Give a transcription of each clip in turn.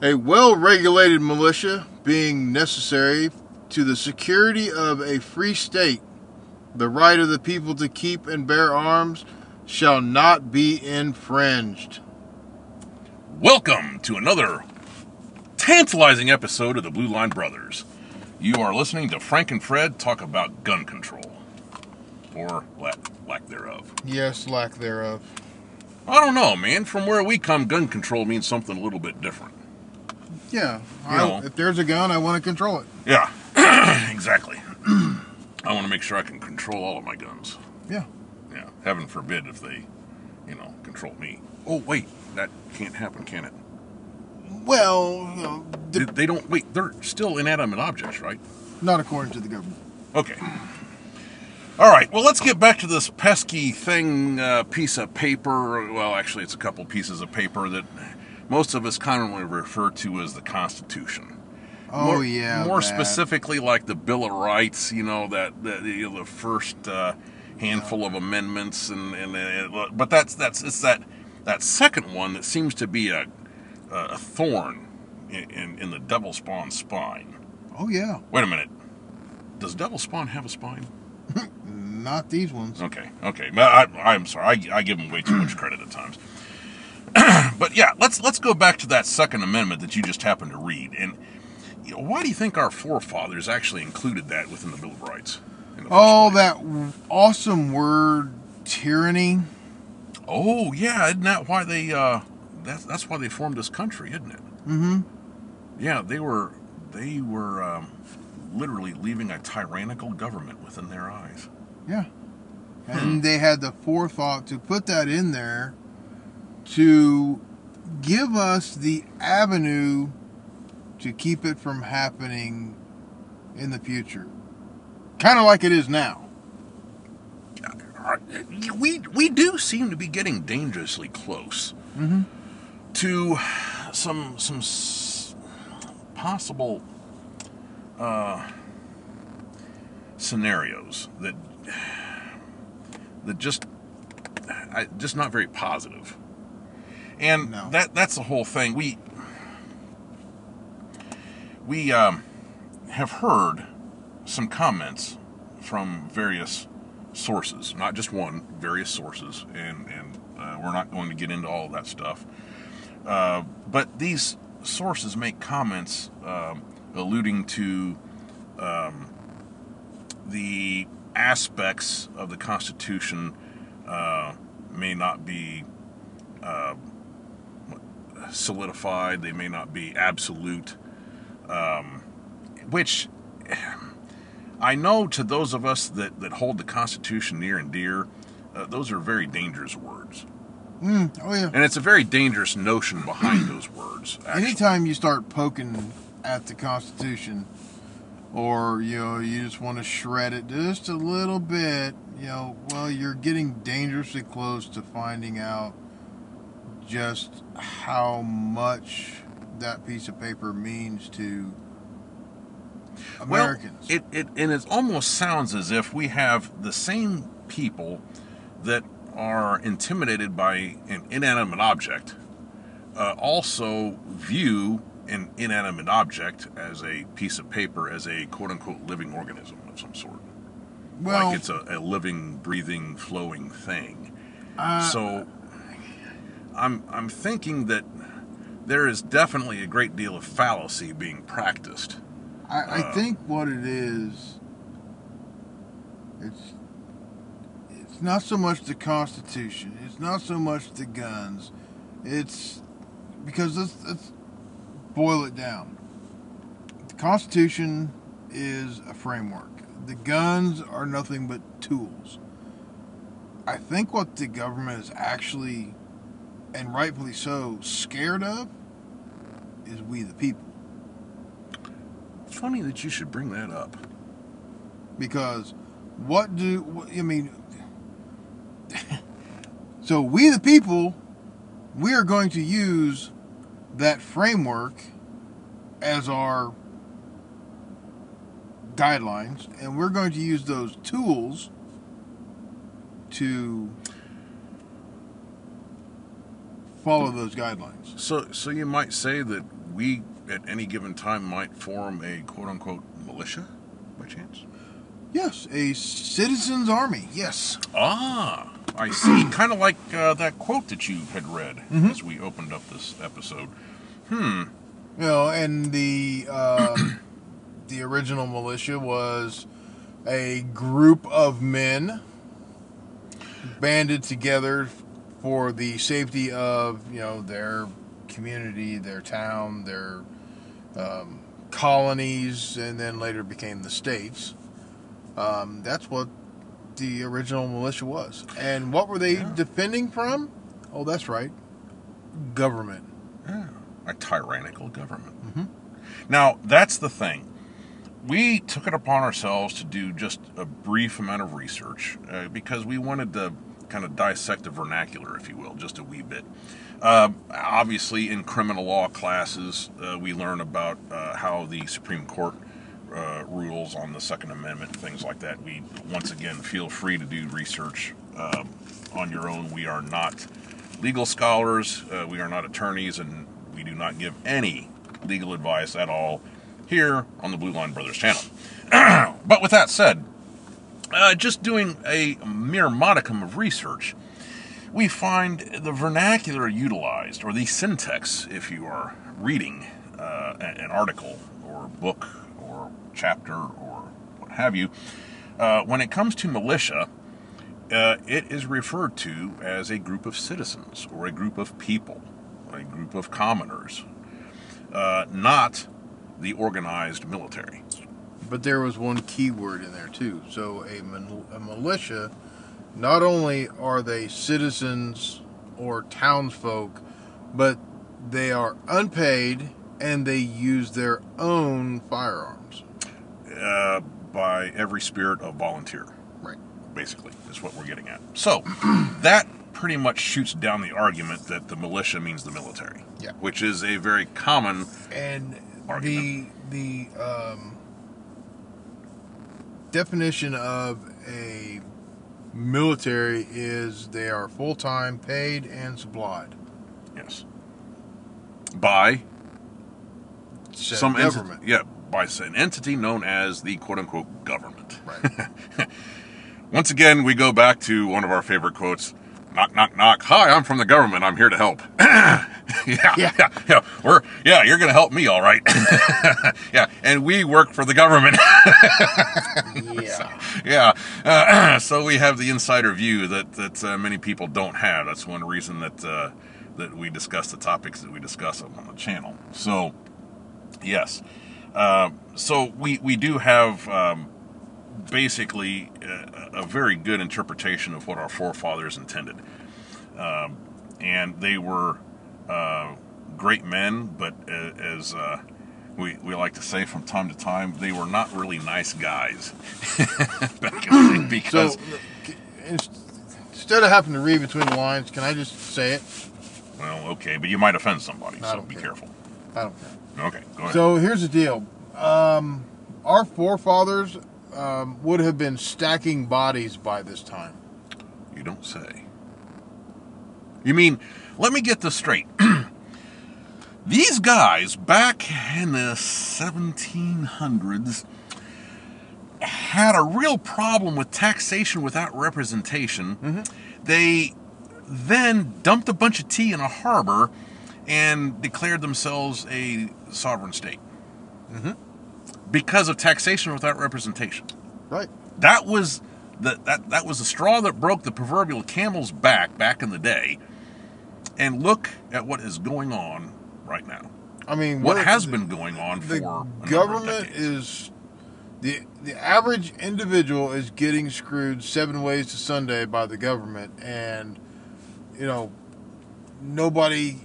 A well regulated militia being necessary to the security of a free state, the right of the people to keep and bear arms shall not be infringed. Welcome to another tantalizing episode of the Blue Line Brothers. You are listening to Frank and Fred talk about gun control, or lack, lack thereof. Yes, lack thereof. I don't know, man. From where we come, gun control means something a little bit different. Yeah. I, if there's a gun, I want to control it. Yeah, exactly. I want to make sure I can control all of my guns. Yeah. Yeah, heaven forbid if they, you know, control me. Oh, wait, that can't happen, can it? Well, you know, They, they don't, wait, they're still inanimate objects, right? not according to the government. Okay. All right. Well, let's get back to this pesky thing, uh, piece of paper. Well, actually, it's a couple pieces of paper that most of us commonly refer to as the Constitution. Oh more, yeah. More that. specifically, like the Bill of Rights. You know that, that you know, the first uh, handful of amendments, and, and uh, but that's that's it's that that second one that seems to be a a thorn in, in, in the devil spawn spine. Oh yeah. Wait a minute. Does devil spawn have a spine? Not these ones. Okay, okay. I, I'm sorry. I, I give them way too much credit at times. but yeah, let's let's go back to that Second Amendment that you just happened to read. And you know, why do you think our forefathers actually included that within the Bill of Rights? Oh, that w- awesome word, tyranny. Oh yeah, isn't that why they? Uh, that's that's why they formed this country, isn't it? Mm-hmm. Yeah, they were they were um, literally leaving a tyrannical government within their eyes. Yeah. Hmm. And they had the forethought to put that in there to give us the avenue to keep it from happening in the future. Kind of like it is now. we we do seem to be getting dangerously close Mm-hmm. to some some s- possible uh, scenarios that that just I, just not very positive. And No. that that's the whole thing. We we um, have heard some comments from various sources, not just one, various sources, and and uh, we're not going to get into all of that stuff. Uh, but these sources make comments um, alluding to um, the aspects of the Constitution uh, may not be uh, solidified, they may not be absolute, um, which I know to those of us that, that hold the Constitution near and dear, uh, those are very dangerous words. Mm, oh, yeah. And it's a very dangerous notion behind those words. Actually. Anytime you start poking at the Constitution, or you know, you just want to shred it just a little bit, you know, well, you're getting dangerously close to finding out just how much that piece of paper means to Americans. Well, it, it and it almost sounds as if we have the same people that are intimidated by an inanimate object uh, also view an inanimate object as a piece of paper as a quote unquote living organism of some sort. well, like it's a, a living, breathing, flowing thing. uh, so I'm I'm thinking that there is definitely a great deal of fallacy being practiced. I, I uh, think what it is, it's it's not so much the Constitution. It's not so much the guns. It's because let's, let's boil it down. The Constitution is a framework. The guns are nothing but tools. I think what the government is actually, and rightfully so, scared of is we the people. It's funny that you should bring that up. because what do I mean? so we the people, we are going to use that framework as our guidelines, and we're going to use those tools to follow those guidelines. So, so you might say that we at any given time might form a quote unquote militia by chance? Yes, a citizens' army. Yes. Ah, I see. kind of like uh, that quote that you had read Mhm. as we opened up this episode. Hmm. You know, and the um, the original militia was a group of men banded together for the safety of you know their community, their town, their um, colonies, and then later became the states. Um, that's what the original militia was. And what were they Yeah. defending from? Oh, that's right, government. Yeah, a tyrannical government. Mhm. Now, that's the thing. We took it upon ourselves to do just a brief amount of research uh, because we wanted to kind of dissect the vernacular, if you will, just a wee bit. Uh, obviously, in criminal law classes, uh, we learn about uh, how the Supreme Court uh, rules on the Second Amendment, things like that. We, once again, feel free to do research um, on your own. We are not legal scholars, uh, we are not attorneys, and we do not give any legal advice at all here on the Blue Line Brothers channel. but with that said, uh, just doing a mere modicum of research, we find the vernacular utilized, or the syntax, if you are reading uh, an article or book or chapter or what have you, uh, when it comes to militia, uh, it is referred to as a group of citizens or a group of people, a group of commoners, uh, not the organized military. But there was one key word in there too. So a, a militia, not only are they citizens or townsfolk, but they are unpaid and they use their own firearms. uh, by every spirit of volunteer. Right. Basically, is what we're getting at. So, that pretty much shoots down the argument that the militia means the military. Yeah. Which is a very common. And Argument. the the um, definition of a military is they are full time, paid, and supplied. Yes. By Said some government. Entity, yeah, by an entity known as the quote unquote government. Right. Once again, we go back to one of our favorite quotes. Knock, knock, knock. Hi, I'm from the government. I'm here to help. yeah, Yeah. yeah, yeah. We're yeah. You're gonna help me, all right. yeah, and we work for the government. yeah. yeah. Uh, so we have the insider view that that uh, many people don't have. That's one reason that uh, that we discuss the topics that we discuss on the channel. So, yes. Uh, so we we do have um, basically a, a very good interpretation of what our forefathers intended, um, and they were uh, great men, but as uh, we, we like to say from time to time, they were not really nice guys back in the day because So, instead of having to read between the lines, can I just say it? well, okay, but you might offend somebody, I so be care. careful. I don't care. Okay, go ahead. So here's the deal. Um, our forefathers um, would have been stacking bodies by this time. You don't say. You mean, let me get this straight. These guys back in the 1700s had a real problem with taxation without representation. They then dumped a bunch of tea in a harbor and declared themselves a sovereign state Mhm. because of taxation without representation Right. that was the that that was the straw that broke the proverbial camel's back back in the day. And look at what is going on right now. I mean, What what- has the- been going on for the of government is the the average individual is getting screwed seven ways to Sunday by the government, and you know nobody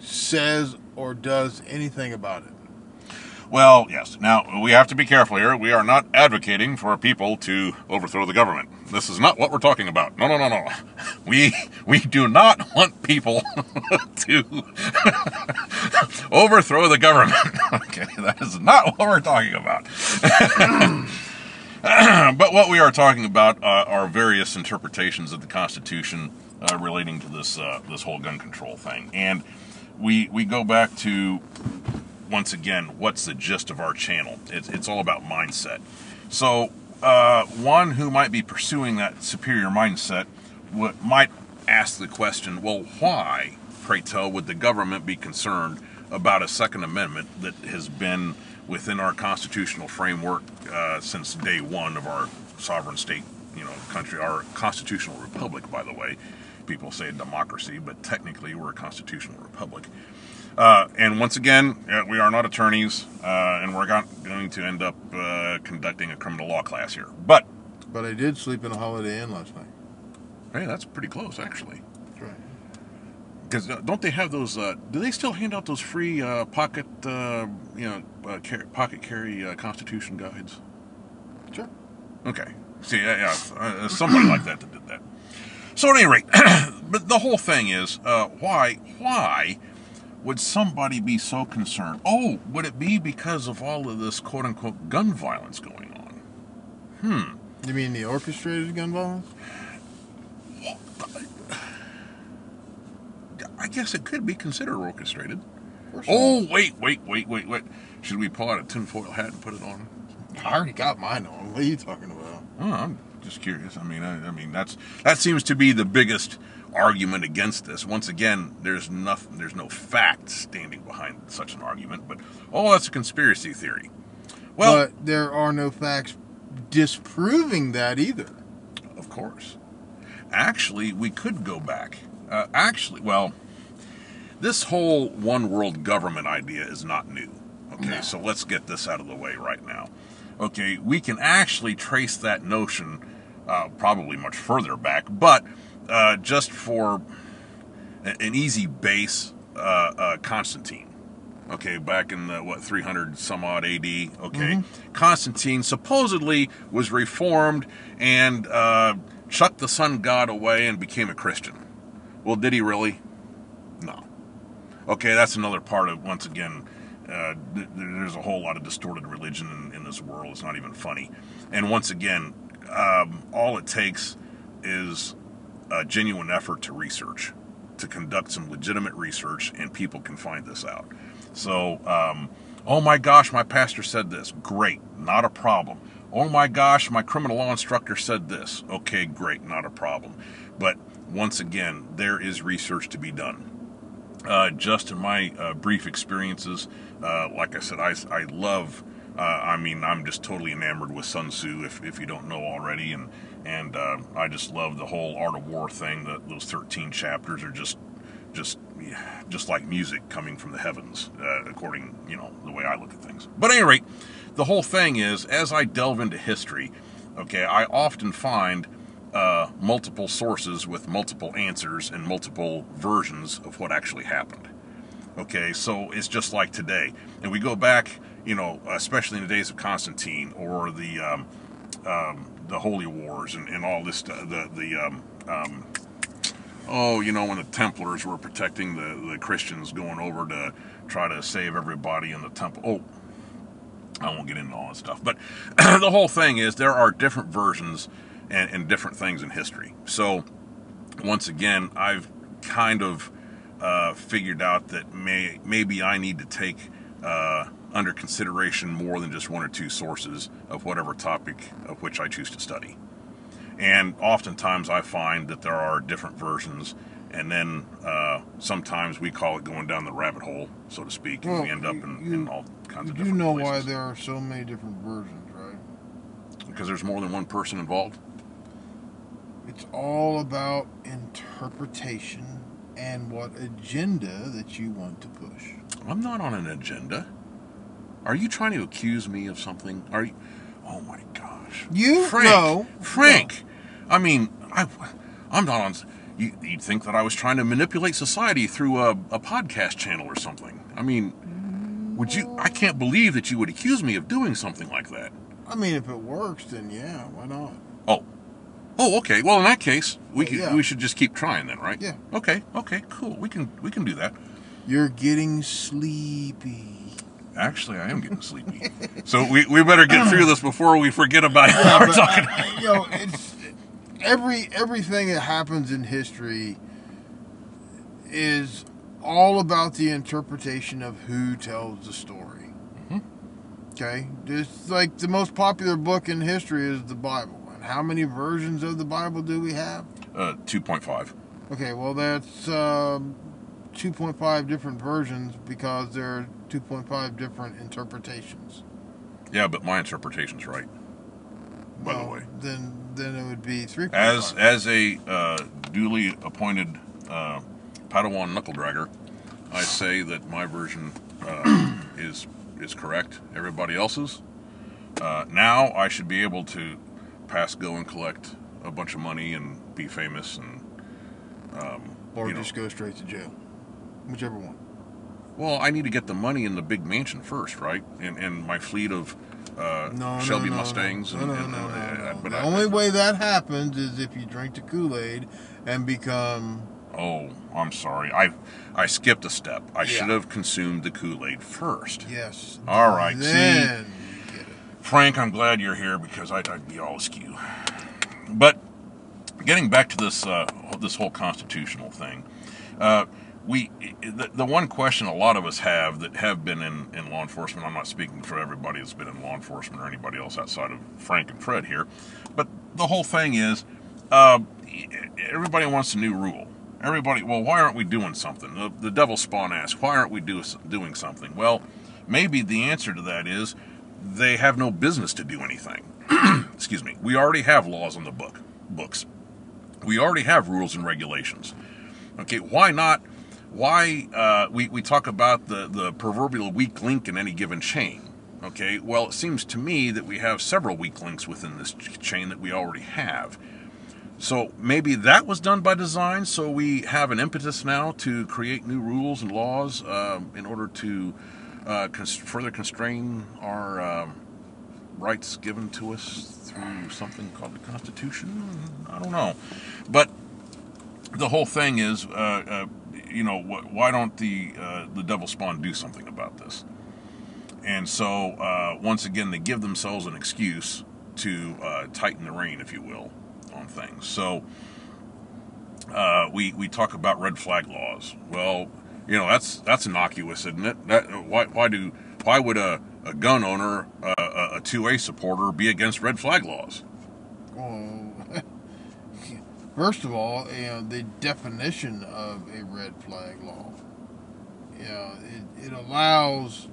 says or does anything about it. Well, yes. Now we have to be careful here. We are not advocating for people to overthrow the government. This is not what we're talking about. No, no, no, no. We we do not want people to overthrow the government. Okay, that is not what we're talking about. but what we are talking about uh, are various interpretations of the Constitution uh, relating to this uh, this whole gun control thing, and we we go back to once again, what's the gist of our channel? It's, it's all about mindset. So, uh, one who might be pursuing that superior mindset might ask the question, well, why, pray tell, would the government be concerned about a Second Amendment that has been within our constitutional framework uh, since day one of our sovereign state, you know, country, our constitutional republic, by the way. People say democracy, but technically we're a constitutional republic. Uh, and once again, we are not attorneys, uh, and we're not going to end up uh, conducting a criminal law class here. But But I did sleep in a Holiday Inn last night. hey, that's pretty close, actually. That's right. Because don't they have those? Uh, do they still hand out those free uh, pocket, uh, you know, uh, car- pocket carry uh, Constitution guides? Sure. Okay. See, yeah, yeah uh, somebody like that that did that. So at any rate, but the whole thing is, uh, why, why would somebody be so concerned? Oh, would it be because of all of this quote unquote gun violence going on? Hmm. You mean the orchestrated gun violence? I guess it could be considered orchestrated. Oh, wait, wait, wait, wait, wait. Should we pull out a tinfoil hat and put it on? I already got mine on. What are you talking about? Oh, I'm just curious. I mean, I, I mean that's that seems to be the biggest argument against this. Once again, there's nothing, there's no fact standing behind such an argument. But oh, that's a conspiracy theory. Well, but there are no facts disproving that either. of course. Actually, we could go back. Uh, actually, well, this whole one world government idea is not new. Okay, No. so let's get this out of the way right now. Okay, we can actually trace that notion uh, probably much further back, but uh, just for an easy base, uh, uh, Constantine. Okay, back in the what 300 some odd AD. Okay, Constantine supposedly was reformed and uh, chucked the sun god away and became a Christian. Well, did he really? No. Okay, that's another part of once again. Uh, th- there's a whole lot of distorted religion in, in this world. It's not even funny. And once again, um, all it takes is a genuine effort to research, to conduct some legitimate research, and people can find this out. So, um, oh my gosh, my pastor said this. Great, not a problem. Oh my gosh, my criminal law instructor said this. Okay, great, not a problem. But once again, there is research to be done uh, just in my uh, brief experiences, uh, like I said, I, I love. Uh, I mean, I'm just totally enamored with Sun Tzu. If, if you don't know already, and and uh, I just love the whole Art of War thing. That those 13 chapters are just just just like music coming from the heavens, uh, according you know the way I look at things. But at any rate, the whole thing is as I delve into history, okay, I often find uh, multiple sources with multiple answers and multiple versions of what actually happened. Okay, so it's just like today, and we go back, you know, especially in the days of Constantine or the um, um, the Holy Wars and, and all this, the the um, um, oh, you know, when the Templars were protecting the the Christians going over to try to save everybody in the temple. Oh, I won't get into all that stuff. But the whole thing is there are different versions and, and different things in history. So once again, I've kind of uh, figured out that may, maybe I need to take uh, under consideration more than just one or two sources of whatever topic of which I choose to study. And oftentimes I find that there are different versions, and then uh, sometimes we call it going down the rabbit hole, so to speak, and Well, we end up in, you- in all kinds You of different know why there are so many different versions, right? Because there's more than one person involved. It's all about interpretation and what agenda that you want to push. I'm not on an agenda. Are you trying to accuse me of something? Are you? Oh my gosh. You Frank, no, Frank. I mean, I, I'm not on. You, you'd think that I was trying to manipulate society through a, a podcast channel or something. I mean, would you? I can't believe that you would accuse me of doing something like that. I mean, if it works, then yeah, why not? Oh. Oh, okay. Well, in that case, we could, Yeah. we should just keep trying then, right? Yeah. Okay. Okay. Cool. We can we can do that. You're getting sleepy. Actually, I am getting sleepy. so we, we better get through this before we forget about what we're talking uh, you know, it's every everything that happens in history is all about the interpretation of who tells the story. Mhm. Okay, just like the most popular book in history is the Bible. And how many versions of the Bible do we have? Uh, 2.5. Okay, well that's um, 2.5 different versions because there 2.5 different interpretations. Yeah, but my interpretation's right. By the way. then then it would be three. As as a uh, duly appointed uh, Padawan knuckle dragger, I say that my version uh, is is correct. Everybody else's. Uh, now I should be able to pass go and collect a bunch of money and be famous and um, or you know. just go straight to jail, whichever one. Well, I need to get the money in the big mansion first, right? And and my fleet of uh, No, Shelby no, no, Mustangs. No, and, no, and, no, no, uh. But the I- only way that happens is if you drink the Kool Aid and become. Oh, I'm sorry. I I skipped a step. I Yeah. should have consumed the Kool-Aid first. Yes. All right. Then it. Frank, I'm glad you're here because I'd, I'd be all askew. But getting back to this uh, this whole constitutional thing, uh, we the, the one question a lot of us have that have been in, in law enforcement. I'm not speaking for everybody that's been in law enforcement or anybody else outside of Frank and Fred here, but the whole thing is uh, everybody wants a new rule. Everybody, well, why aren't we doing something? The, the devil spawn asks, why aren't we do, doing something? Well, maybe the answer to that is they have no business to do anything. Excuse me. We already have laws on the book books. We already have rules and regulations. Okay, why not? Why uh, we we talk about the the proverbial weak link in any given chain? Okay, well, it seems to me that we have several weak links within this chain that we already have. So maybe that was done by design, so we have an impetus now to create new rules and laws um, in order to uh, cons- further constrain our um, rights given to us through something called the Constitution. I don't know, but the whole thing is, uh, uh, you know, wh- why don't the uh, the devil spawn do something about this? And so, uh, once again, they give themselves an excuse to uh, tighten the rein, if you will, on things. So, uh, we we talk about red flag laws. Well, you know, that's that's innocuous, isn't it? That, why why do why would a, a gun owner, uh, a- two A supporter, be against red flag laws? Well, first of all, you know, the definition of a red flag law. You know, it, it allows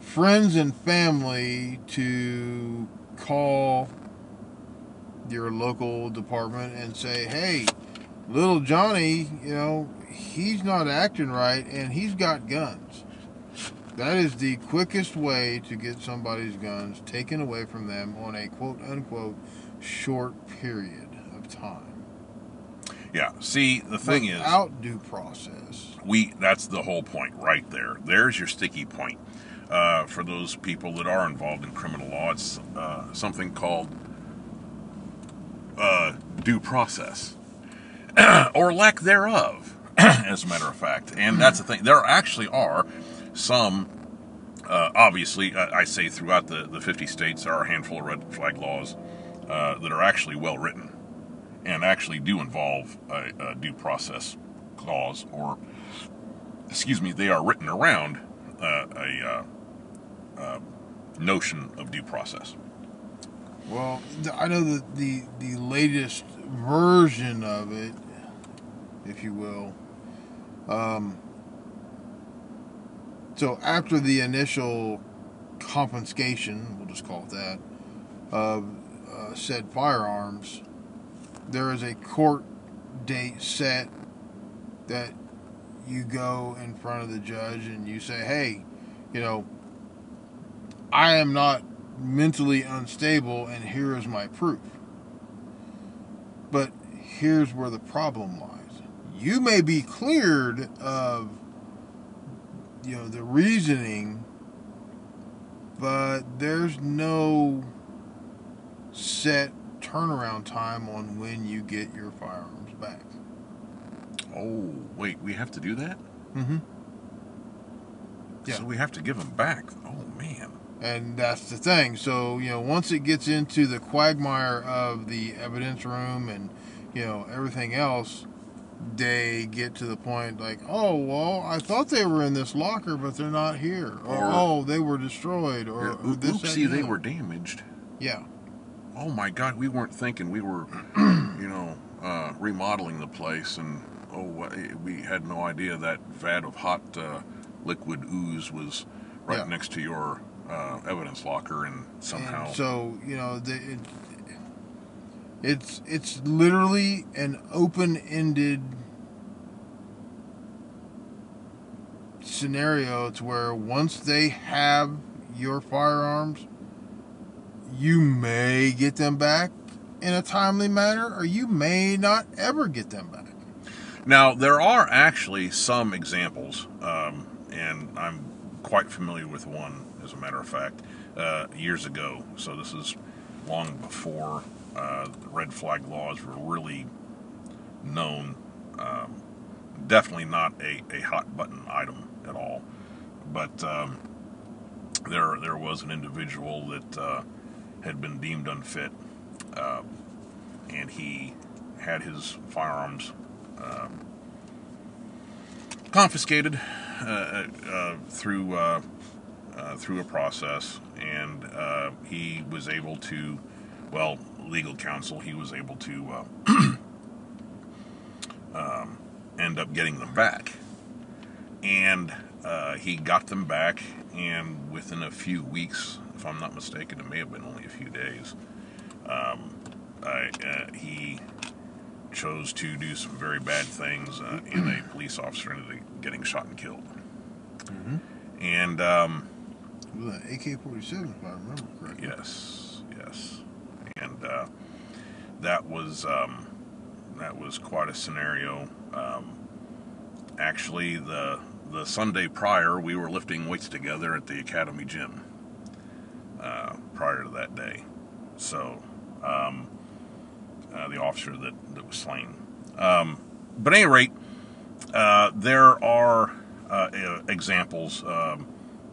friends and family to call your local department and say, hey, little Johnny, you know, he's not acting right and he's got guns. That is the quickest way to get somebody's guns taken away from them on a quote unquote short period of time. Yeah. See, the thing is, Without due process. we that's the whole point right there. There's your sticky point. Uh, for those people that are involved in criminal law, it's uh, something called uh, due process, or lack thereof, as a matter of fact. And that's the thing. There actually are some. Uh, obviously, I say throughout the, the 50 states, there are a handful of red flag laws uh, that are actually well written and actually do involve a, a due process clause, or excuse me, they are written around uh, a uh, uh, notion of due process. Well, I know that the the latest version of it, if you will. Um, so after the initial confiscation, we'll just call it that, of uh, said firearms, there is a court date set that you go in front of the judge and you say, hey, you know, I am not mentally unstable and here is my proof. But here's where the problem lies. You may be cleared of you know the reasoning but there's no set turnaround time on when you get your firearms back. Oh, wait, we have to do that? Mm-hmm. Yeah. So we have to give them back. Oh, man. And that's the thing. So, you know, once it gets into the quagmire of the evidence room and, you know, everything else, they get to the point like, oh well, I thought they were in this locker, but they're not here, or, Or- oh they were destroyed, or Yeah, oop- this. oopsie, they were damaged. Yeah, Oh my God, we weren't thinking we were, you know, uh, remodeling the place, and oh, we had no idea that vat of hot uh, liquid ooze was right Yeah. next to your uh, evidence locker, and somehow. And so you know, the, it, it's it's literally an open-ended scenario to where once they have your firearms, you may get them back in a timely manner, or you may not ever get them back. Now, there are actually some examples, um, and I'm quite familiar with one, as a matter of fact, uh, years ago. So this is long before uh, the red flag laws were really known. Um, definitely not a, a hot button item at all. But um, there, there was an individual that uh, had been deemed unfit, um, and he had his firearms um, confiscated uh, uh, through uh, uh, through a process, and uh, he was able to, well, legal counsel, he was able to uh, um, end up getting them back, and uh, he got them back, and within a few weeks, if I'm not mistaken, it may have been only a few days. Um, I, uh, he chose to do some very bad things, uh, and a police officer ended up getting shot and killed. And um, It was an AK-47, if I remember correctly. yes, yes, and uh, that was um, that was quite a scenario. Um, actually, the the Sunday prior, we were lifting weights together at the academy gym. Uh, prior to that day, so um, uh, the officer that, that was slain. Um, but at any rate, uh, there are uh, examples um,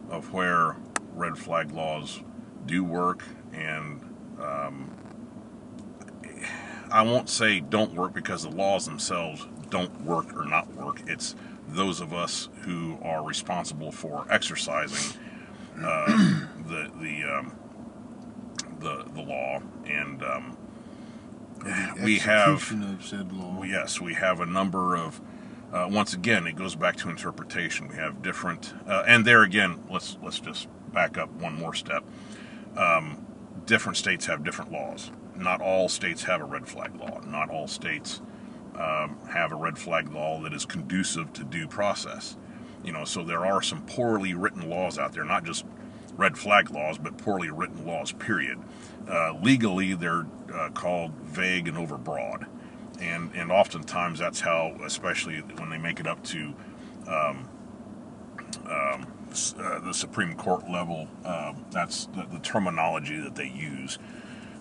of where red flag laws do work, and um, I won't say don't work because the laws themselves don't work or not work. It's those of us who are responsible for exercising uh, the the um, the the law, and um, we have of said law. yes, we have a number of. Uh, once again, it goes back to interpretation. We have different, uh, and there again, let's let's just back up one more step. Um, different states have different laws. Not all states have a red flag law. Not all states um, have a red flag law that is conducive to due process. You know, so there are some poorly written laws out there, not just red flag laws, but poorly written laws. Period. Uh, legally, they're uh, called vague and overbroad, and and oftentimes that's how, especially when they make it up to um, um, uh, the Supreme Court level, um, that's the, the terminology that they use.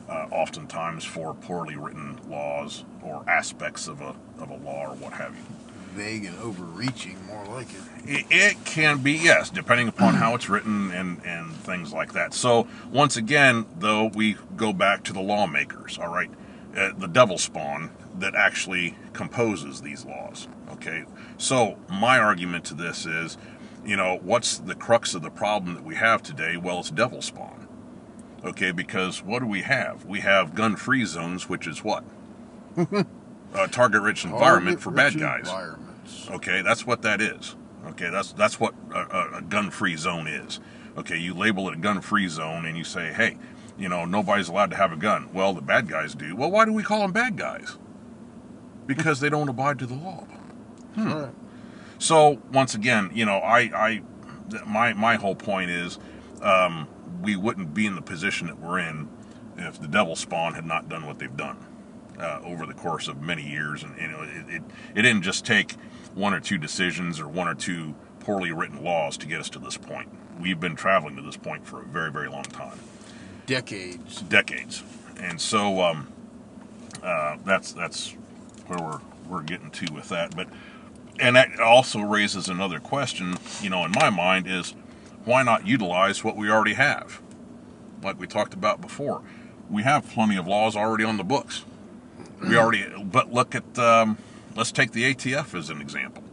Uh, oftentimes for poorly written laws or aspects of a of a law or what have you. Vague and overreaching, more like it. It, can be, yes, depending upon how it's written and, and things like that. So, once again, though, we go back to the lawmakers, all right? Uh, the devil spawn that actually composes these laws, okay? So, my argument to this is, you know, what's the crux of the problem that we have today? Well, it's devil spawn, okay? Because what do we have? We have gun free zones, which is what? A target rich environment for bad guys. Okay, that's what that is. Okay, that's that's what a, a, gun-free zone is. Okay, you label it a gun-free zone and you say, hey, you know, nobody's allowed to have a gun. Well, the bad guys do. Well, why do we call them bad guys? Because they don't abide to the law. All right. So once again, you know, I, I, my my whole point is, um, we wouldn't be in the position that we're in if the devil spawn had not done what they've done uh, over the course of many years, and you know, it, it it didn't just take one or two decisions or one or two poorly written laws to get us to this point. We've been traveling to this point for a very very long time Decades. decades, and so um, uh, that's that's where we're we're getting to with that. But and that also raises another question, you know, in my mind is why not utilize what we already have, like we talked about before. We have plenty of laws already on the books. We already, but look at um, let's take the ATF as an example.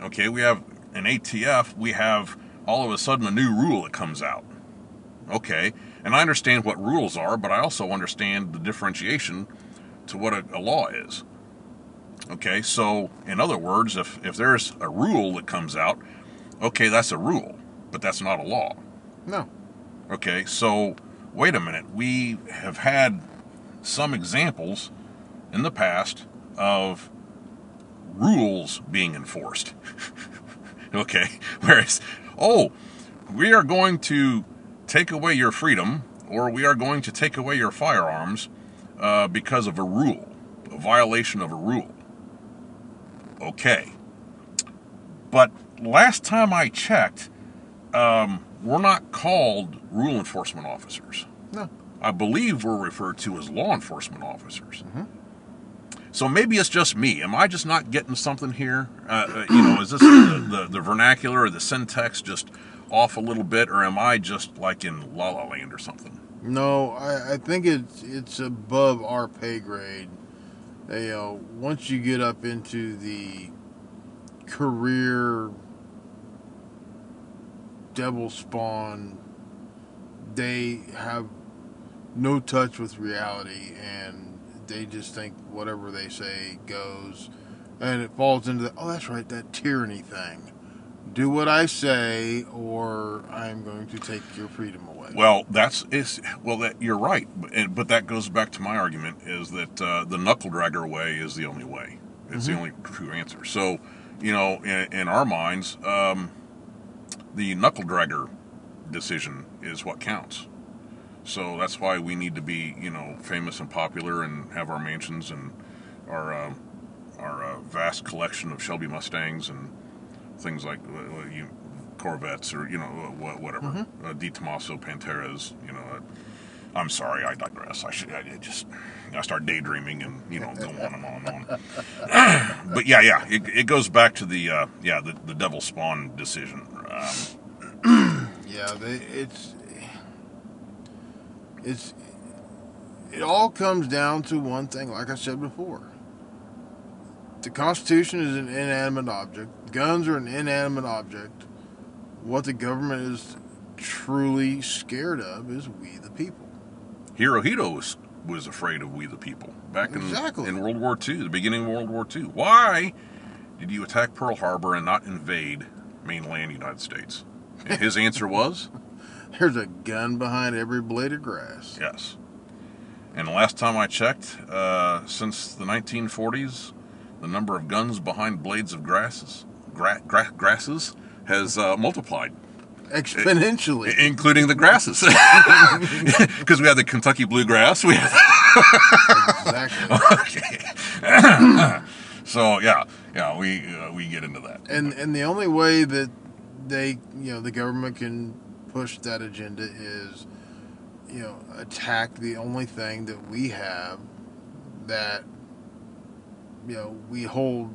Okay, we have an ATF, we have all of a sudden a new rule that comes out. Okay, and I understand what rules are, but I also understand the differentiation to what a, a law is. Okay, so in other words, if, if there's a rule that comes out, okay, that's a rule, but that's not a law. No. Okay, so wait a minute. We have had some examples in the past of rules being enforced. okay, whereas, oh, we are going to take away your freedom or we are going to take away your firearms uh, because of a rule, a violation of a rule. Okay. But last time I checked, um, we're not called rule enforcement officers. No. I believe we're referred to as law enforcement officers. So maybe it's just me. Am I just not getting something here? Uh, uh, you know, is this the, the, the vernacular or the syntax just off a little bit, or am I just like in La La Land or something? No, I, I think it's it's above our pay grade. You know, once you get up into the career devil spawn, they have no touch with reality and they just think whatever they say goes. And it falls into the, oh, that's right, that tyranny thing. Do what I say, or I'm going to take your freedom away. Well, that's is well that you're right, but, but that goes back to my argument is that uh, the knuckle dragger way is the only way. It's the only true answer. So, you know, in, in our minds, um, the knuckle dragger decision is what counts. So that's why we need to be, you know, famous and popular and have our mansions and our uh, our uh, vast collection of Shelby Mustangs and things like uh, uh, you, Corvettes or you know uh, wha- whatever uh, De Tomaso Panteras. You know, uh, I'm sorry, I digress. I should I just I start daydreaming and you know go on and on and on. but yeah, yeah, it, it goes back to the uh, yeah the the devil spawn decision. Um, Yeah, they, it's it's it all comes down to one thing. Like I said before, the Constitution is an inanimate object. Guns are an inanimate object. What the government is truly scared of is we the people. Hirohito was was afraid of we the people back in Exactly. in World War II, the beginning of World War II. Why did you attack Pearl Harbor and not invade mainland United States? And his answer was There's a gun behind every blade of grass. yes. And the last time I checked, uh, since the 1940s, the number of guns behind blades of grasses, gra- gra- grasses has uh, multiplied, Exponentially. including the grasses. Because we had the Kentucky bluegrass, we had exactly. okay. so yeah, yeah, we uh, we get into that. And and the only way that they, you know, the government can push that agenda is, you know, attack the only thing that we have that, you know, we hold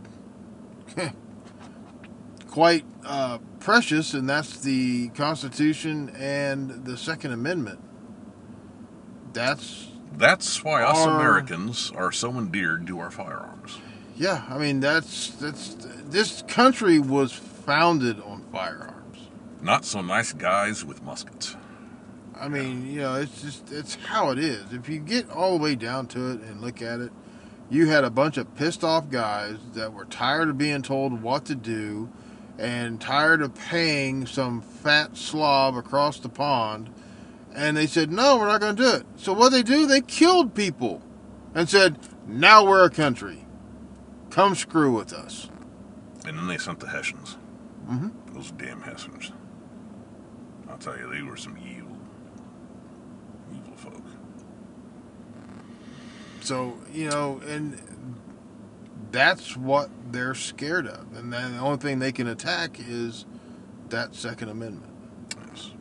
quite uh, precious, and that's the Constitution and the Second Amendment. That's That's why us Our- Americans are so endeared to our firearms. yeah. I mean, that's that's this country was founded on firearms. Not so nice guys with muskets. I mean, you know, it's just it's how it is. If you get all the way down to it and look at it, you had a bunch of pissed off guys that were tired of being told what to do and tired of paying some fat slob across the pond and they said, "No, we're not going to do it." So what they do? They killed people and said, "Now we're a country. Come screw with us." And then they sent the Hessians. Mhm. Those damn Hessians. I'll tell you, they were some evil, evil folk. So, you know, and that's what they're scared of. And then the only thing they can attack is that Second Amendment. Yes.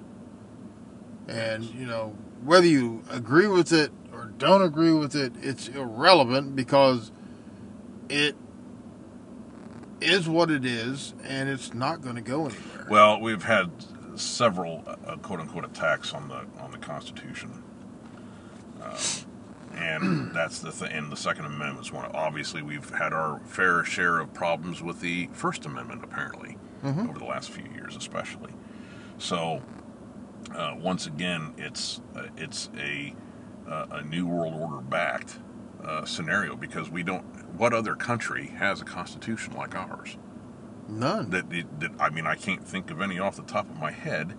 And, you know, whether you agree with it or don't agree with it, it's irrelevant because it is what it is and it's not going to go anywhere. Well, we've had several uh, quote unquote attacks on the on the Constitution, um, and that's the thing. And the Second Amendment is one. Obviously, we've had our fair share of problems with the First Amendment, apparently, Mhm. over the last few years, especially. So, uh, once again, it's uh, it's a uh, a new world order backed uh, scenario because we don't. What other country has a constitution like ours? None. that, that I mean, I can't think of any off the top of my head.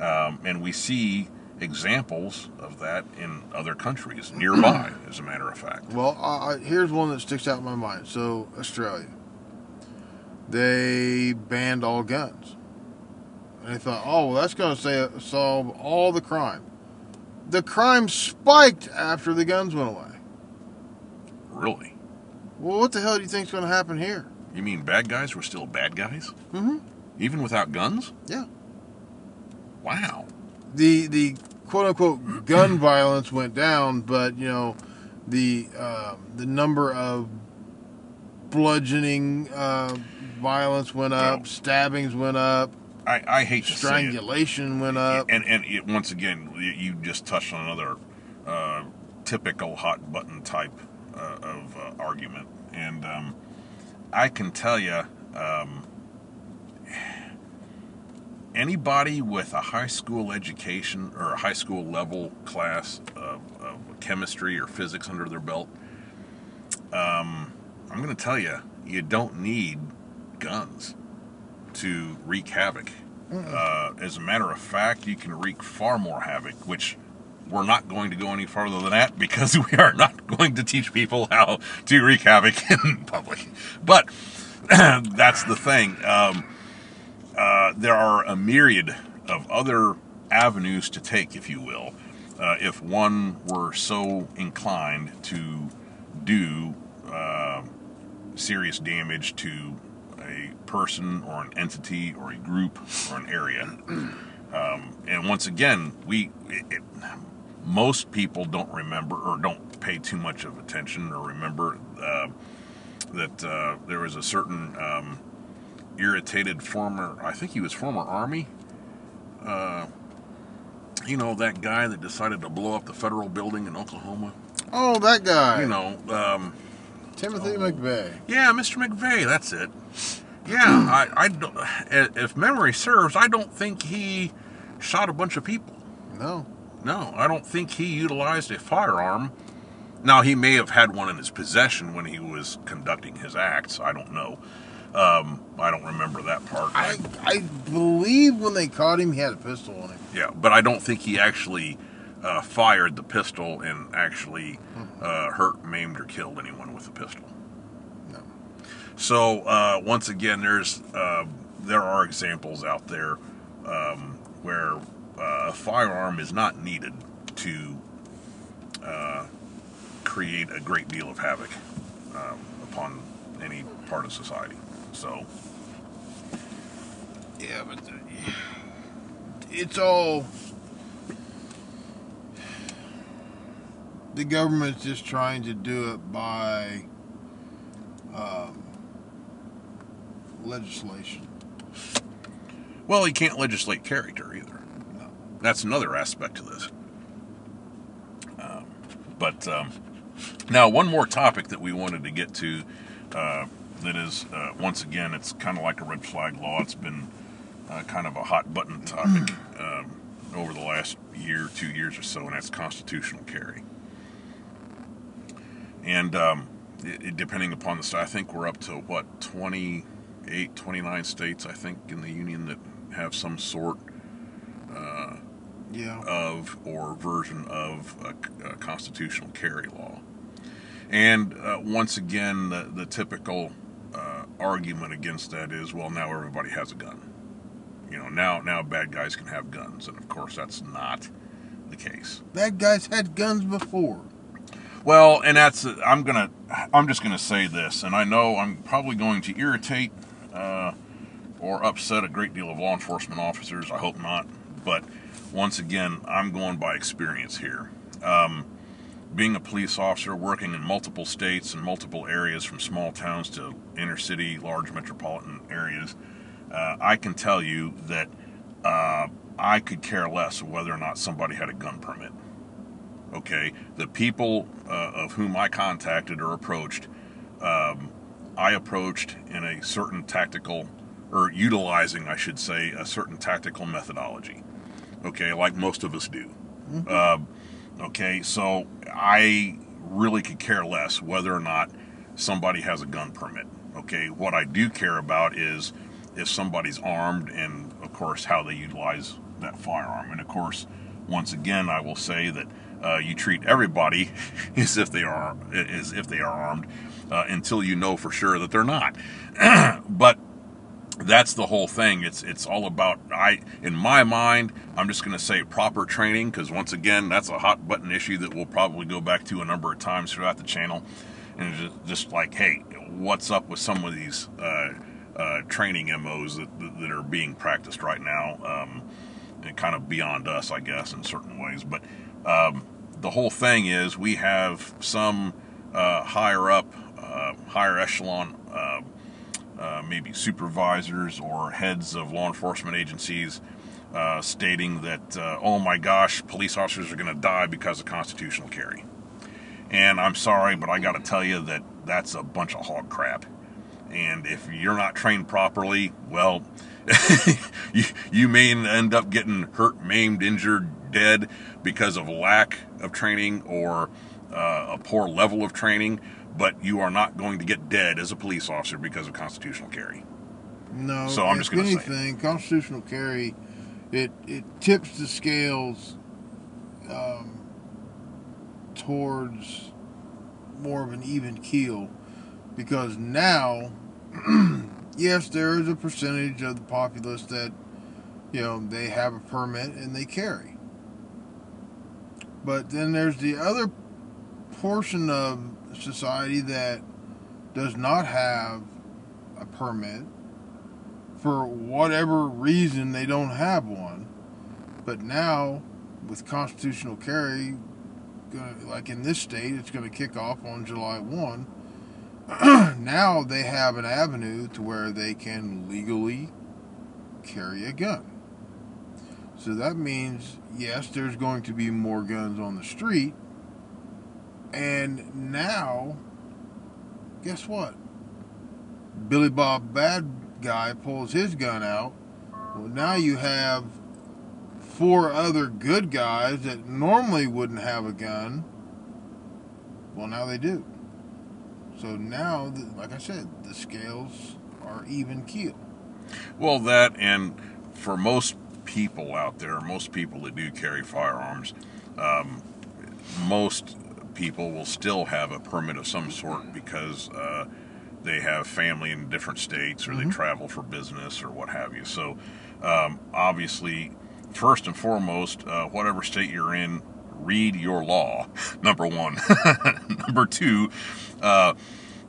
Um, and we see examples of that in other countries nearby, as a matter of fact. Well, I, I, here's one that sticks out in my mind. So, Australia, they banned all guns. And they thought, oh, well, that's going to solve all the crime. The crime spiked after the guns went away. Really? Well, what the hell do you think's going to happen here? You mean bad guys were still bad guys, Mm-hmm. even without guns? Yeah. Wow. The the quote unquote gun violence went down, but you know, the uh, the number of bludgeoning uh, violence went up, stabbings went up. I, I hate to say it. strangulation went up. And and it, once again, you- you just touched on another uh, typical hot button type uh, of uh, argument, and um, I can tell you, um, anybody with a high school education or a high school level class of, of chemistry or physics under their belt, um, I'm going to tell you, you don't need guns to wreak havoc. Uh, as a matter of fact, you can wreak far more havoc, which we're not going to go any farther than that because we are not going to teach people how to wreak havoc in public. But that's the thing. Um, uh, there are a myriad of other avenues to take, if you will, uh, if one were so inclined to do uh, serious damage to a person or an entity or a group or an area. Um, and once again, we it, it, most people don't remember or don't pay too much of attention or remember uh, that uh, there was a certain um, irritated former, I think he was former Army. Uh, you know that guy that decided to blow up the federal building in Oklahoma. oh, that guy, You know, um, Timothy McVeigh. yeah, Mr. McVeigh, that's it. Yeah, I, I don't, if memory serves, I don't think he shot a bunch of people. No, No, I don't think he utilized a firearm. Now, he may have had one in his possession when he was conducting his acts. I don't know. Um, I don't remember that part. I I believe when they caught him, he had a pistol on him. yeah, but I don't think he actually uh, fired the pistol and actually uh, hurt, maimed, or killed anyone with the pistol. No. So uh, once again, there's uh, there are examples out there um, where uh, a firearm is not needed to uh, create a great deal of havoc um, upon any part of society. So Yeah, but it's all the government's just trying to do it by um, legislation. Well, you can't legislate character either. That's another aspect to this. Um, but um, now, one more topic that we wanted to get to uh, that is, uh, once again, it's kind of like a red flag law. It's been uh, kind of a hot button topic um, over the last year, two years or so, and that's constitutional carry. And um, it, it- depending upon the state, I think we're up to what, 28, 29 states, I think, in the union that have some sort Yeah. of or version of a, a constitutional carry law. And uh, once again, the, the typical uh, argument against that is, well, now everybody has a gun. You know, now now bad guys can have guns, and of course that's not the case. Bad guys had guns before. Well, and that's I'm gonna I'm just gonna say this, and I know I'm probably going to irritate uh, or upset a great deal of law enforcement officers. I hope not, but once again, I'm going by experience here. Um, being a police officer, working in multiple states and multiple areas, from small towns to inner city, large metropolitan areas, uh, I can tell you that uh, I could care less whether or not somebody had a gun permit. Okay, the people uh, of whom I contacted or approached, um, I approached in a certain tactical, or utilizing, I should say, a certain tactical methodology. Okay, like most of us do. Um, okay, so I really could care less whether or not somebody has a gun permit. Okay, what I do care about is if somebody's armed and, of course, how they utilize that firearm. And, of course, once again, I will say that uh, you treat everybody as if they are as if they are armed uh, until you know for sure that they're not. but that's the whole thing. It's it's all about I in my mind. I'm just going to say proper training because once again, that's a hot button issue that we'll probably go back to a number of times throughout the channel. And just, just like, hey, what's up with some of these uh, uh, training MOs that, that are being practiced right now? Um, and kind of beyond us, I guess, in certain ways. But um, the whole thing is we have some uh, higher up, uh, higher echelon, uh, maybe supervisors or heads of law enforcement agencies uh, stating that, uh, oh my gosh, police officers are going to die because of constitutional carry. And I'm sorry, but I got to tell you that that's a bunch of hog crap. And if you're not trained properly, well, you, you may end up getting hurt, maimed, injured, dead because of lack of training or uh, a poor level of training, but you are not going to get dead as a police officer because of constitutional carry. No. So I'm just gonna say anything, constitutional carry, it it tips the scales um, towards more of an even keel because now, yes, there is a percentage of the populace that you know they have a permit and they carry, but then there's the other portion of society that does not have a permit for whatever reason they don't have one. But now, with constitutional carry, like in this state, it's going to kick off on July 1. now they have an avenue to where they can legally carry a gun. So that means, yes, there's going to be more guns on the street. And now, guess what? Billy Bob Bad Guy pulls his gun out. Well, now you have four other good guys that normally wouldn't have a gun. Well, now they do. So now, like I said, the scales are even keel. Well, that and for most people out there, most people that do carry firearms, um, most people will still have a permit of some sort because uh, they have family in different states or they travel for business or what have you. So, um, obviously, first and foremost, uh, whatever state you're in, read your law. Number one. Number two. Uh,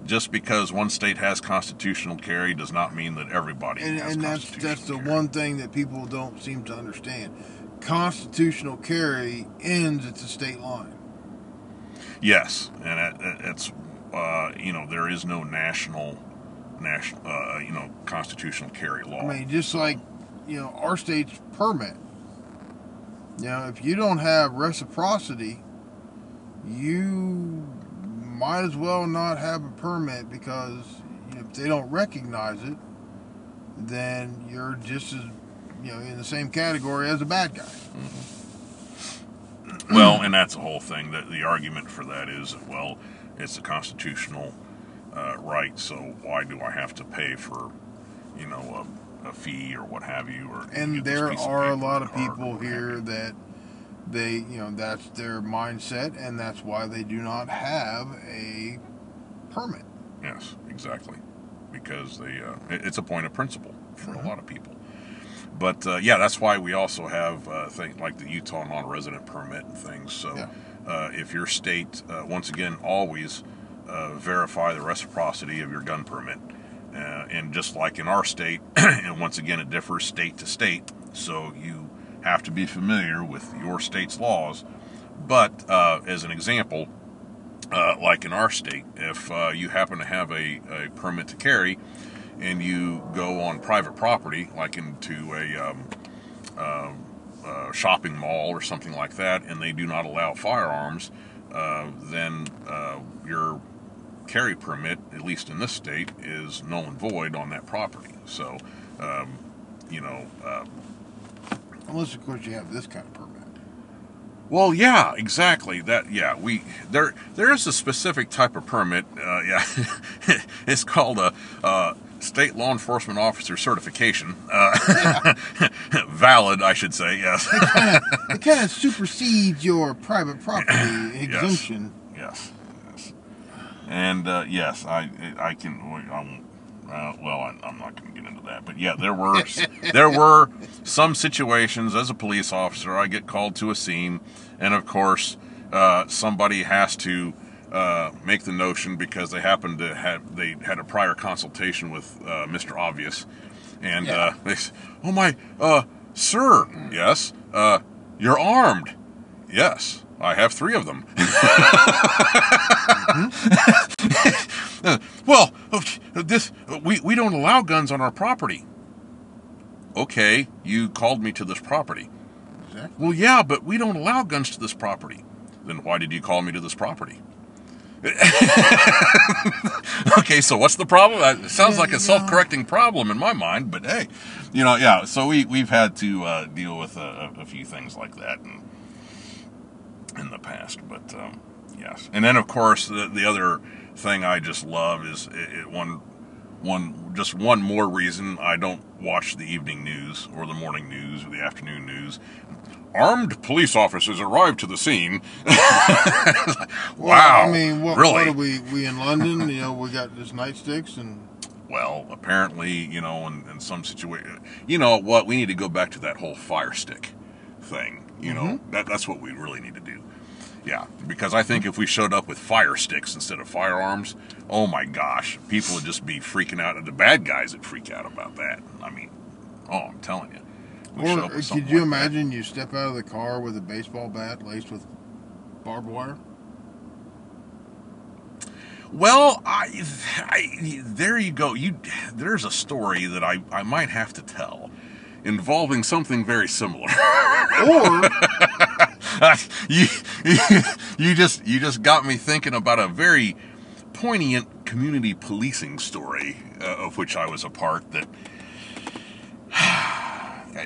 just because one state has constitutional carry does not mean that everybody And, has and that's that's the carry. one thing that people don't seem to understand. Constitutional carry ends at the state line. Yes, and it, it, it's uh, you know there is no national national uh, you know constitutional carry law. I mean, just like you know, our state's permit. You know, if you don't have reciprocity, you might as well not have a permit because if they don't recognize it, then you're just as you know in the same category as a bad guy. Well, and that's the whole thing. That the argument for that is well, it's a constitutional uh, right, so why do I have to pay for you know a, a fee or what have you? Or And there are a lot of people here that they you know that's their mindset and that's why they do not have a permit. Yes, exactly. Because they, uh, it- it's a point of principle for Mhm. a lot of people. But uh, yeah, that's why we also have uh, things like the Utah non-resident permit and things. So Yeah. uh, if your state, uh, once again, always uh, verify the reciprocity of your gun permit. Uh, and just like in our state, and once again, it differs state to state. So you have to be familiar with your state's laws. But uh, as an example, uh, like in our state, if uh, you happen to have a, a permit to carry and you go on private property, like into a, um, um, uh, shopping mall or something like that, and they do not allow firearms, uh, then uh, your carry permit, at least in this state, is null and void on that property. So, um, you know, uh, Unless, of course, you have this kind of permit. well, yeah, exactly. That yeah, we there there is a specific type of permit. Uh, yeah, it's called a. State law enforcement officer certification, uh, valid, I should say. Yes, It kind of supersedes your private property exemption. yes, yes. And uh, yes, I I can. I'm, uh, well, I, I'm not going to get into that, but yeah, there were there were some situations as a police officer. I get called to a scene, and of course, uh, somebody has to uh, make the notion because they happened to have they had a prior consultation with uh, Mr. Obvious, and Yeah. uh, they s- oh my uh, sir, yes, uh, you're armed, yes. I have three of them. well, this we, we don't allow guns on our property. Okay, you called me to this property. Exactly. Well, yeah, but we don't allow guns to this property. Then why did you call me to this property? okay, so what's the problem? It sounds like a self-correcting problem in my mind, but hey, you know, yeah. So we we've had to uh, deal with a, a few things like that in, in the past, but um, yes. And then of course the, the other thing I just love is it, it one one just one more reason I don't watch the evening news or the morning news or the afternoon news. Armed police officers arrived to the scene. wow! Well, I mean, what, really? what are we? We in London? You know, we got this nightsticks and Well, apparently, you know, in, in some situation, you know what? We need to go back to that whole fire stick thing. You know, mm-hmm. that that's what we really need to do. Yeah, because I think if we showed up with fire sticks instead of firearms, oh my gosh, people would just be freaking out, and the bad guys would freak out about that. I mean, oh, I'm telling you. We Or could you like that. imagine you step out of the car with a baseball bat laced with barbed wire? Well, I, I, there you go. You, there's a story that I, I might have to tell, involving something very similar. Or you, you just you just got me thinking about a very poignant community policing story uh, of which I was a part. That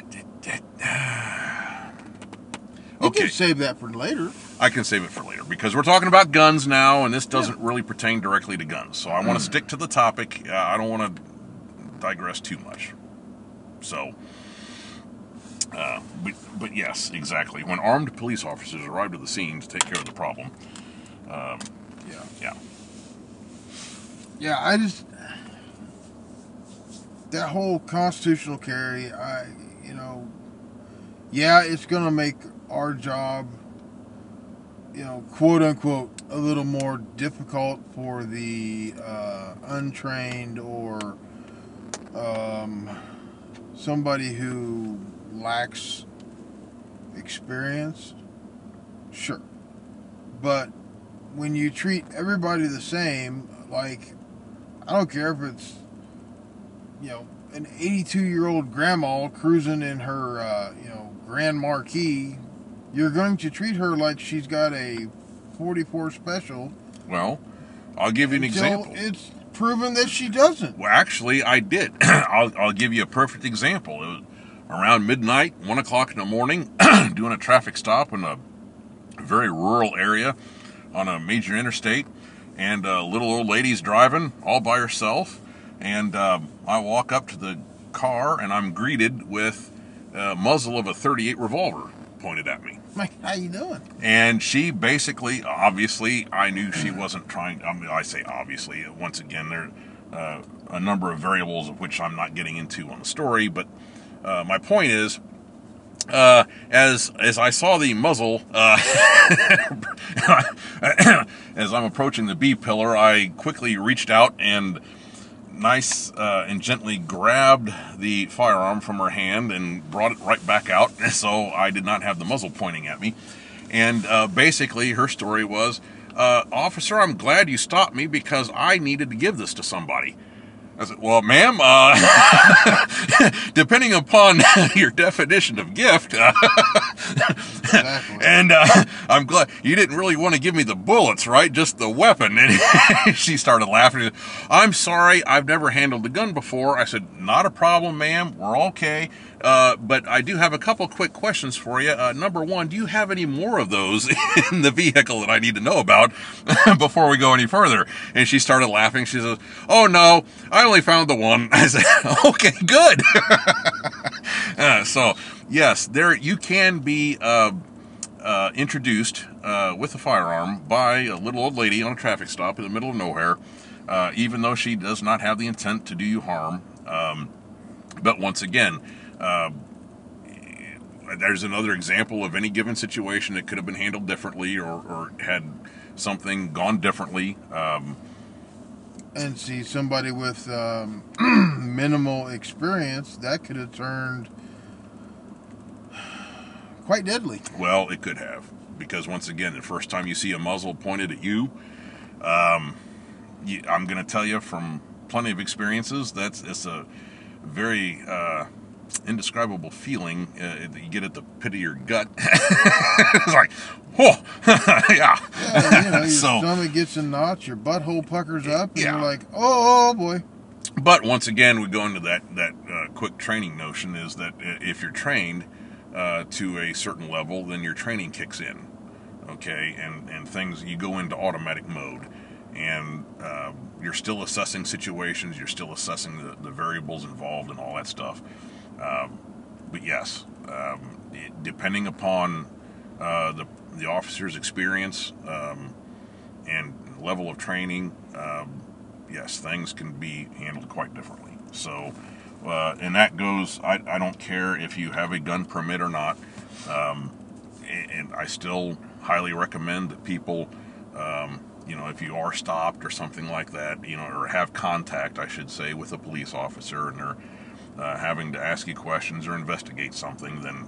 you okay, can save that for later. I can save it for later because we're talking about guns now, and this doesn't really pertain directly to guns. So I want to stick to the topic. Uh, I don't want to digress too much. So, uh, but, but yes, exactly. When armed police officers arrived at the scene to take care of the problem, um, Yeah. yeah, Yeah, I just that whole constitutional carry, I you know, yeah, it's gonna make our job, you know, quote unquote, a little more difficult for the uh, untrained or um, somebody who lacks experience. Sure, but when you treat everybody the same, like I don't care if it's you know an 82 year old grandma cruising in her uh, you know Grand Marquis, you're going to treat her like she's got a 44 special. well, I'll give you an example. It's proven that she doesn't. Well, actually, I did. I'll, I'll give you a perfect example. It was around midnight, one o'clock in the morning, doing a traffic stop in a very rural area on a major interstate, and a little old lady's driving all by herself. And um, I walk up to the car, and I'm greeted with a muzzle of a 38 revolver pointed at me. Like, how you doing? And she basically, obviously, I knew she wasn't trying. I mean, I say obviously. Once again, there are uh, a number of variables of which I'm not getting into on the story. But uh, my point is, uh, as as I saw the muzzle, uh, as I'm approaching the B pillar, I quickly reached out and nice uh, and gently grabbed the firearm from her hand and brought it right back out, so I did not have the muzzle pointing at me. And uh, basically, her story was, uh, "Officer, I'm glad you stopped me because I needed to give this to somebody." I said, "Well, ma'am, uh, depending upon your definition of gift, uh, Exactly. and uh, I'm glad you didn't really want to give me the bullets, right? Just the weapon." And she started laughing. I'm sorry, I've never handled a gun before. I said, "Not a problem, ma'am. We're okay." Uh, but I do have a couple quick questions for you. Uh, number one, do you have any more of those in the vehicle that I need to know about before we go any further? And she started laughing. She says, "Oh no, I only found the one." I said, "Okay, good." uh, so yes, there you can be uh, uh, introduced uh, with a firearm by a little old lady on a traffic stop in the middle of nowhere, uh, even though she does not have the intent to do you harm. Um, but once again, uh, there's another example of any given situation that could have been handled differently or, or had something gone differently. Um, and see somebody with um, minimal experience that could have turned quite deadly. well, it could have. Because once again, the first time you see a muzzle pointed at you, um, you I'm going to tell you from plenty of experiences, that's it's a very uh, indescribable feeling uh, that you get at the pit of your gut. it's like, whoa, yeah. Yeah, you know, your So- stomach gets in knots, your butthole puckers up, and Yeah. you're like, oh, oh boy. But once again, we go into that that uh, quick training notion is that if you're trained uh, to a certain level, then your training kicks in, okay, and and things you go into automatic mode, and uh, you're still assessing situations, you're still assessing the, the variables involved and all that stuff. Um, but yes, um, it, depending upon uh, the the officer's experience um, and level of training. Um, yes, things can be handled quite differently. So, uh, and that goes, I, I don't care if you have a gun permit or not. Um, and, and I still highly recommend that people, um, you know, if you are stopped or something like that, you know, or have contact, I should say, with a police officer and they're uh, having to ask you questions or investigate something, then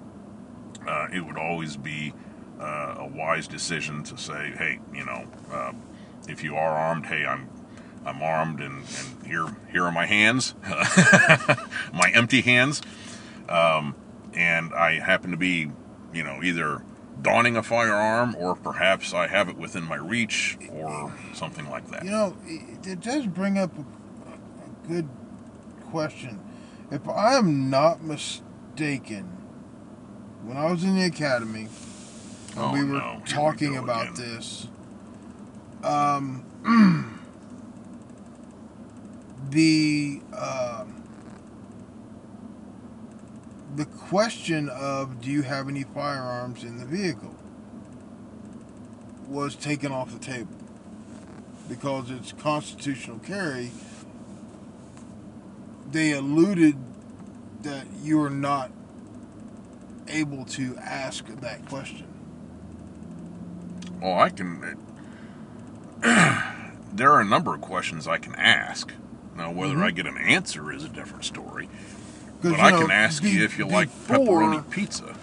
uh, it would always be uh, a wise decision to say, hey, you know, uh, if you are armed, hey, I'm I'm armed, and, and here here are my hands, my empty hands, um, and I happen to be, you know, either donning a firearm or perhaps I have it within my reach or something like that. You know, it, it does bring up a, a good question. If I am not mistaken, when I was in the academy, Oh, we were no. Here we talking about again. this, um, the um, the question of do you have any firearms in the vehicle was taken off the table because it's constitutional carry. They alluded that you are not able to ask that question. Well, I can. there are a number of questions I can ask. Now, whether Mhm. I get an answer is a different story. But I know, can ask you if you like pepperoni pizza.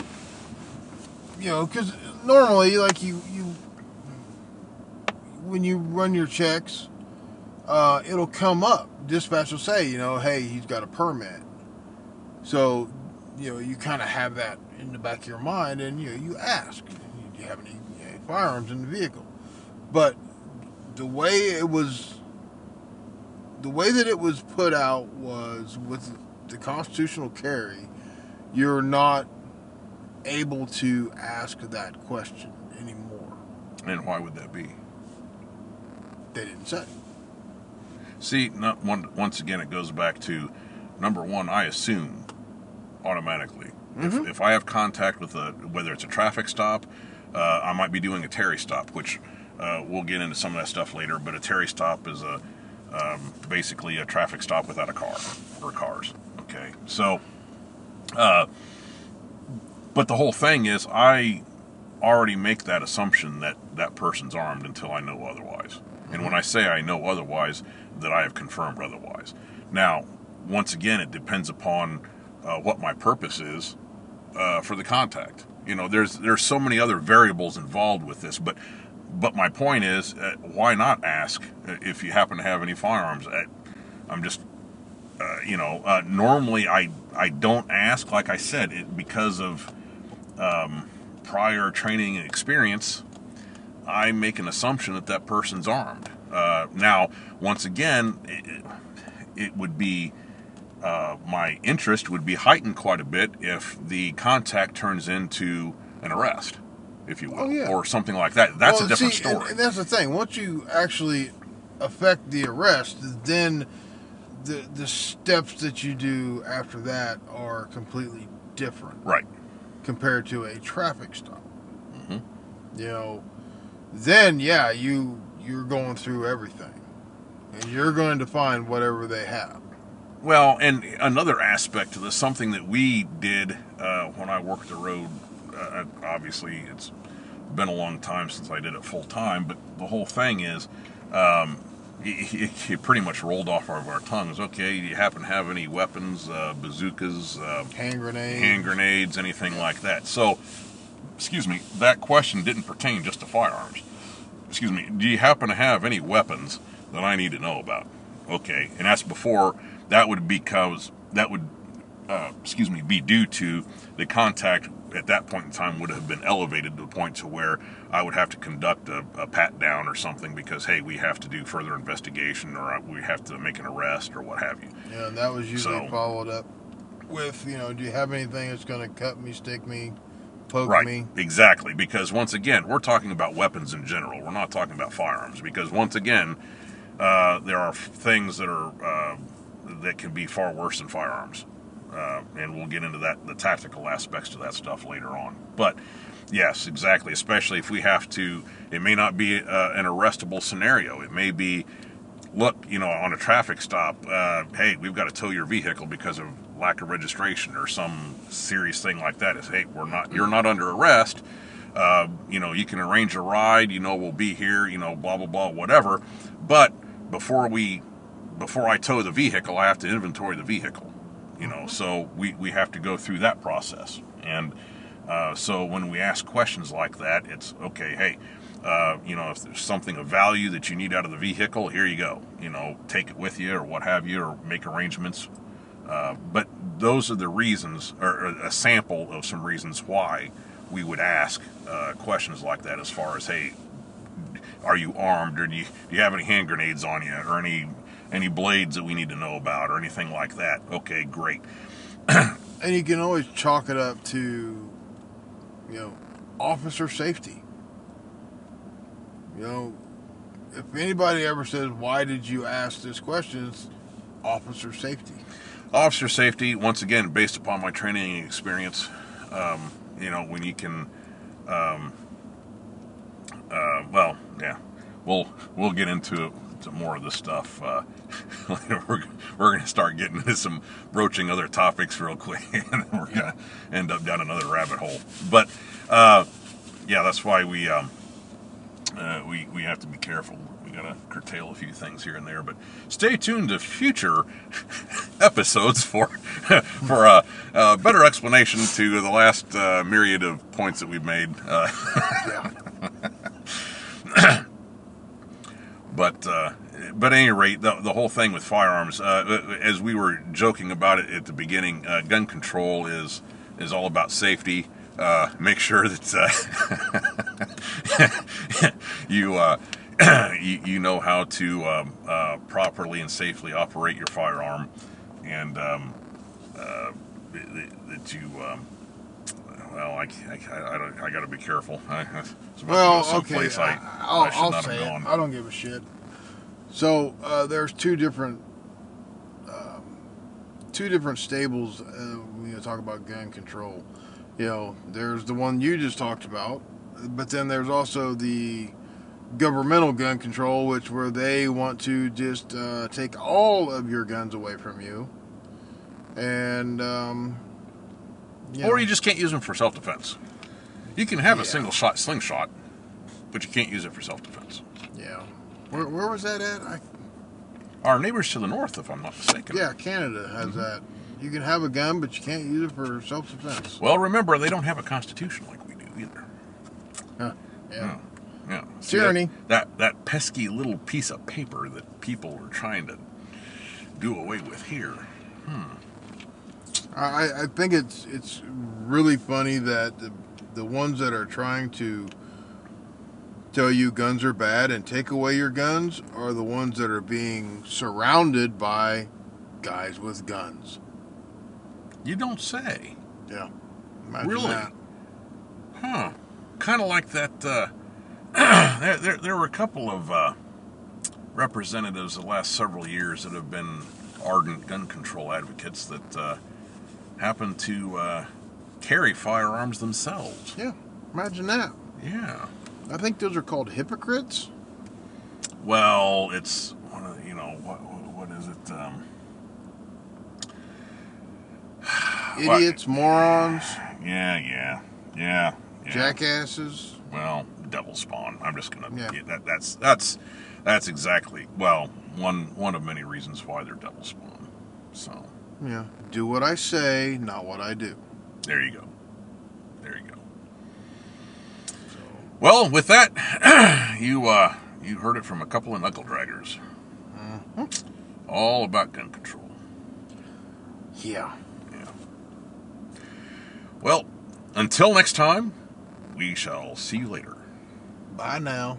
you know, because normally, like you, you, when you run your checks, uh, it'll come up. Dispatch will say, you know, hey, he's got a permit. So, you know, you kind of have that in the back of your mind, and you know, you ask, do you have any, any firearms in the vehicle? But the way it was, the way that it was put out was with the constitutional carry, you're not able to ask that question anymore. And why would that be? They didn't say. See, not one, once again, it goes back to number one. I assume automatically Mhm. if, if I have contact with a whether it's a traffic stop, uh, I might be doing a Terry stop, which uh, we'll get into some of that stuff later. But a Terry stop is a um, basically a traffic stop without a car or cars. Okay, so, uh, but the whole thing is I already make that assumption that that person's armed until I know otherwise. And when I say I know otherwise, that I have confirmed otherwise. Now, once again, it depends upon uh, what my purpose is uh, for the contact. You know, there's there's so many other variables involved with this, but but my point is, uh, why not ask uh, if you happen to have any firearms? Uh, I'm just uh, you know, uh, normally I I don't ask, like I said, it, because of um, prior training and experience. I make an assumption that that person's armed. Uh, now, once again, it, it would be uh, my interest would be heightened quite a bit if the contact turns into an arrest, if you will, Oh, yeah. or something like that. That's Well, a different see, story. And, that's the thing. Once you actually affect the arrest, then the the steps that you do after that are completely different right. compared to a traffic stop. Mhm. You know, then yeah, you you're going through everything, and you're going to find whatever they have. Well, and another aspect to this, something that we did uh, when I worked the road, uh, obviously it's been a long time since I did it full time, but the whole thing is, um, it, it, it pretty much rolled off of our tongues. Okay, do you happen to have any weapons, uh, bazookas, uh, Hand grenades. hand grenades, anything like that? So, excuse me, that question didn't pertain just to firearms. Excuse me, do you happen to have any weapons that I need to know about? Okay, and that's before that would because that would, uh, excuse me, be due to the contact at that point in time would have been elevated to the point to where I would have to conduct a, a pat down or something because hey, we have to do further investigation or we have to make an arrest or what have you. Yeah, and that was usually So- followed up with, you know, do you have anything that's going to cut me, stick me, poke Right, me? exactly. Because once again, we're talking about weapons in general. We're not talking about firearms. Because once again, uh, there are things that are uh, that can be far worse than firearms, uh, and we'll get into that the tactical aspects to that stuff later on. But yes, exactly. Especially if we have to, it may not be uh, an arrestable scenario. It may be look, you know, on a traffic stop, uh, hey, we've got to tow your vehicle because of lack of registration or some serious thing like that. Is hey, we're not, you're not under arrest. Uh, you know, you can arrange a ride. You know, we'll be here. You know, blah blah blah, whatever. But before we, before I tow the vehicle, I have to inventory the vehicle. You know, so we we have to go through that process. And uh, so when we ask questions like that, it's okay. Hey, uh, you know, if there's something of value that you need out of the vehicle, here you go. You know, take it with you or what have you, or make arrangements. Uh, but those are the reasons, or a sample of some reasons why we would ask uh, questions like that. As far as, hey, are you armed, or do you do you have any hand grenades on you, or any any blades that we need to know about, or anything like that? Okay, great. And you can always chalk it up to, you know, officer safety. You know, if anybody ever says, why did you ask this question, it's officer safety. Officer safety, once again, based upon my training experience, um, you know, when you can, um, uh, well, yeah, we'll we'll get into to more of this stuff. Uh, we're we're going to start getting into some broaching other topics real quick, and then we're going to end up down another rabbit hole. But uh, yeah, that's why we um, uh, we we have to be careful. We got to curtail a few things here and there, but stay tuned to future episodes for for a, a better explanation to the last uh, myriad of points that we've made. Uh, but uh, but at any rate, the, the whole thing with firearms, uh, as we were joking about it at the beginning, uh, gun control is is all about safety. Uh, make sure that uh, you, uh, you you know how to um, uh, properly and safely operate your firearm, and um, uh, that you. Um, well, I, I, I, don't, I got to be careful. I, to go Well, okay, I, I'll, I I'll say it. I don't give a shit. So uh, there's two different, um, two different stables uh, when you talk about gun control. You know, there's the one you just talked about, but then there's also the governmental gun control, which where they want to just uh, take all of your guns away from you, and um, Or you just can't use them for self defense. You can have Yeah. a single shot slingshot, but you can't use it for self defense. yeah. Where, where was that at? I, Our neighbors to the north, if I'm not mistaken. Yeah, Canada has Mm-hmm. that. You can have a gun, but you can't use it for self-defense. Well, remember, they don't have a constitution like we do either. Huh. Yeah. Yeah. See, Tyranny. That, that that pesky little piece of paper that people are trying to do away with here. I, I think it's it's really funny that the, the ones that are trying to tell you guns are bad and take away your guns are the ones that are being surrounded by guys with guns. You don't say. Yeah. Imagine Really? that. Huh. Kind of like that. Uh, there, there, there were a couple of uh, representatives the last several years that have been ardent gun control advocates that uh, happen to uh, carry firearms themselves. Yeah. Imagine that. Yeah. I think those are called hypocrites. Well, it's one of you know what what is it? Um? Idiots, morons, yeah, yeah, yeah, yeah. jackasses. Well, devil spawn. I'm just gonna Yeah. get that. That's that's that's exactly well one one of many reasons why they're devil spawn. So Yeah. Do what I say, not what I do. there you go. There you go. Well, with that, you uh you heard it from a couple of knuckle draggers. Mhm. All about gun control. Yeah. Yeah. Well, until next time, we shall see you later. Bye now.